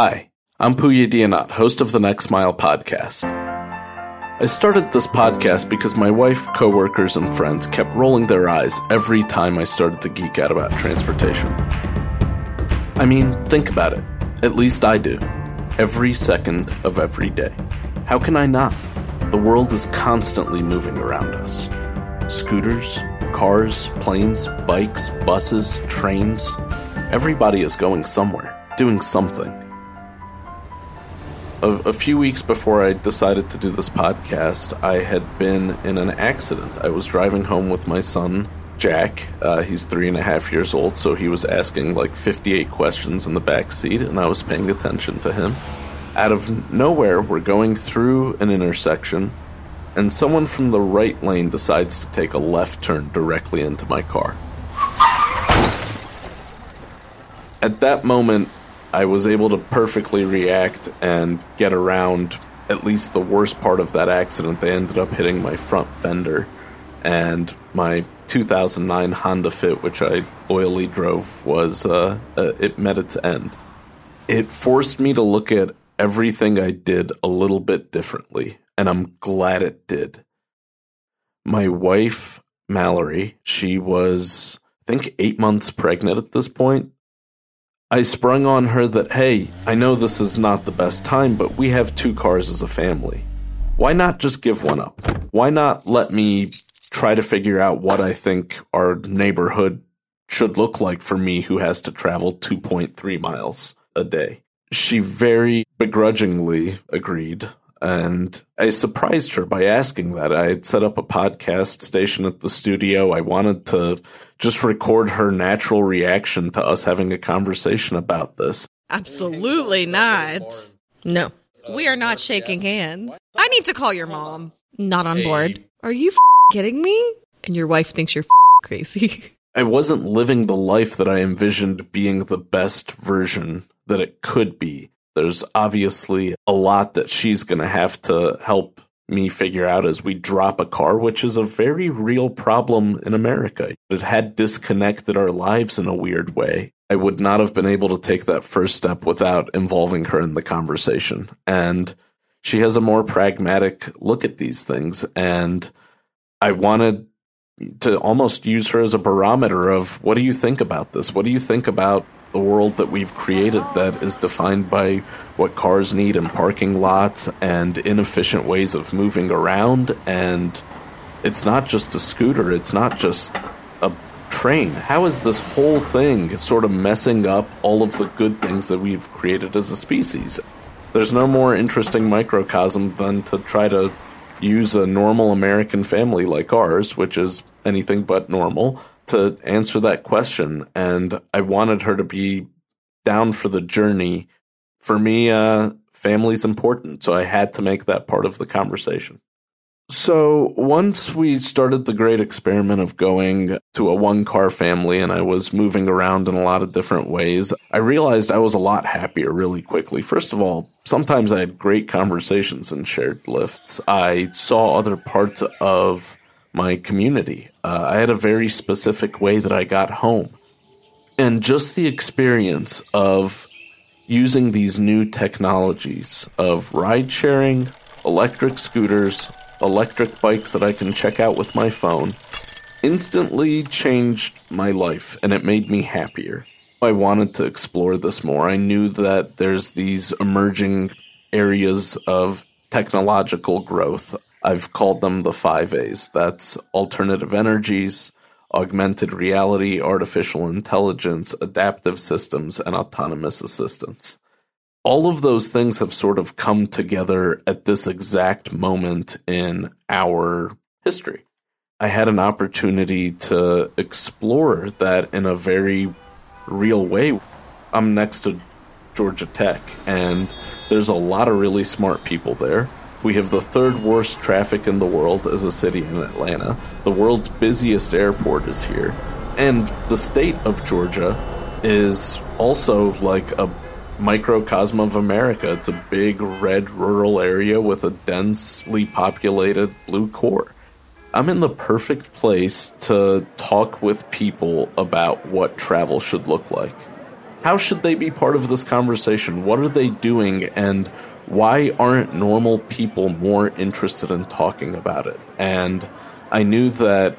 Hi, I'm Puya Dianat, host of the Next Mile podcast. I started this podcast because my wife, coworkers, and friends kept rolling their eyes every time I started to geek out about transportation. I mean, think about it. At least I do. Every second of every day. How can I not? The world is constantly moving around us. Scooters, cars, planes, bikes, buses, trains. Everybody is going somewhere, doing something a, a, few weeks before I decided to do this podcast, I had been in an accident. I was driving home with my son, Jack. Uh, he's three and a half years old, so he was asking like 58 questions in the back seat, and I was paying attention to him. Out of nowhere, we're going through an intersection, and someone from the right lane decides to take a left turn directly into my car. At that moment, I was able to perfectly react and get around at least the worst part of that accident. They ended up hitting my front fender and my 2009 Honda Fit, which I oily drove, was uh, uh, it met its end. It forced me to look at everything I did a little bit differently, and I'm glad it did. My wife, Mallory, she was, I think, eight months pregnant at this point, I sprung on her that, hey, I know this is not the best time, but we have two cars as a family. Why not just give one up? Why not let me try to figure out what I think our neighborhood should look like for me who has to travel 2.3 miles a day? She very begrudgingly agreed. And I surprised her by asking that. I had set up a podcast station at the studio. I wanted to just record her natural reaction to us having a conversation about this. Absolutely not. No, uh, we are not shaking hands. I need to call your mom. Not on board. Are you kidding me? And your wife thinks you're crazy. I wasn't living the life that I envisioned being the best version that it could be there's obviously a lot that she's going to have to help me figure out as we drop a car, which is a very real problem in America. It had disconnected our lives in a weird way. I would not have been able to take that first step without involving her in the conversation. And she has a more pragmatic look at these things. And I wanted to almost use her as a barometer of what do you think about this? What do you think about the world that we've created that is defined by what cars need and parking lots and inefficient ways of moving around. And it's not just a scooter, it's not just a train. How is this whole thing sort of messing up all of the good things that we've created as a species? There's no more interesting microcosm than to try to use a normal American family like ours, which is anything but normal to answer that question, and I wanted her to be down for the journey. For me, uh, family's important, so I had to make that part of the conversation. So once we started the great experiment of going to a one car family and I was moving around in a lot of different ways, I realized I was a lot happier really quickly. First of all, sometimes I had great conversations in shared lifts. I saw other parts of my community. Uh, I had a very specific way that I got home. And just the experience of using these new technologies of ride sharing, electric scooters, electric bikes that I can check out with my phone instantly changed my life and it made me happier. I wanted to explore this more. I knew that there's these emerging areas of technological growth. I've called them the five A's. That's alternative energies, augmented reality, artificial intelligence, adaptive systems, and autonomous assistance. All of those things have sort of come together at this exact moment in our history. I had an opportunity to explore that in a very real way. I'm next to Georgia Tech, and there's a lot of really smart people there. We have the third worst traffic in the world as a city in Atlanta. The world's busiest airport is here. And the state of Georgia is also like a microcosm of America. It's a big red rural area with a densely populated blue core. I'm in the perfect place to talk with people about what travel should look like. How should they be part of this conversation? What are they doing? And why aren't normal people more interested in talking about it? And I knew that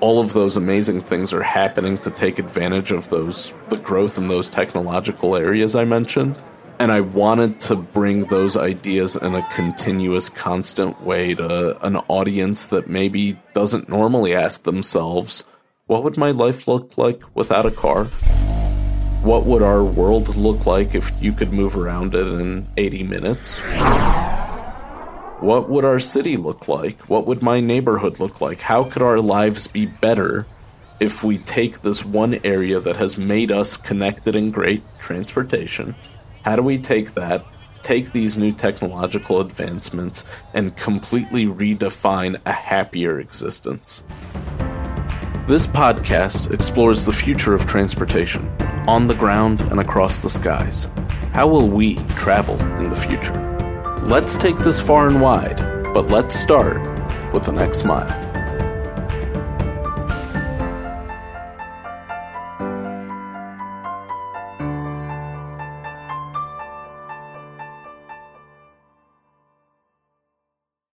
all of those amazing things are happening to take advantage of those the growth in those technological areas I mentioned. And I wanted to bring those ideas in a continuous, constant way to an audience that maybe doesn't normally ask themselves, what would my life look like without a car? What would our world look like if you could move around it in 80 minutes? What would our city look like? What would my neighborhood look like? How could our lives be better if we take this one area that has made us connected and great transportation? How do we take that, take these new technological advancements, and completely redefine a happier existence? This podcast explores the future of transportation on the ground and across the skies. How will we travel in the future? Let's take this far and wide, but let's start with the next mile.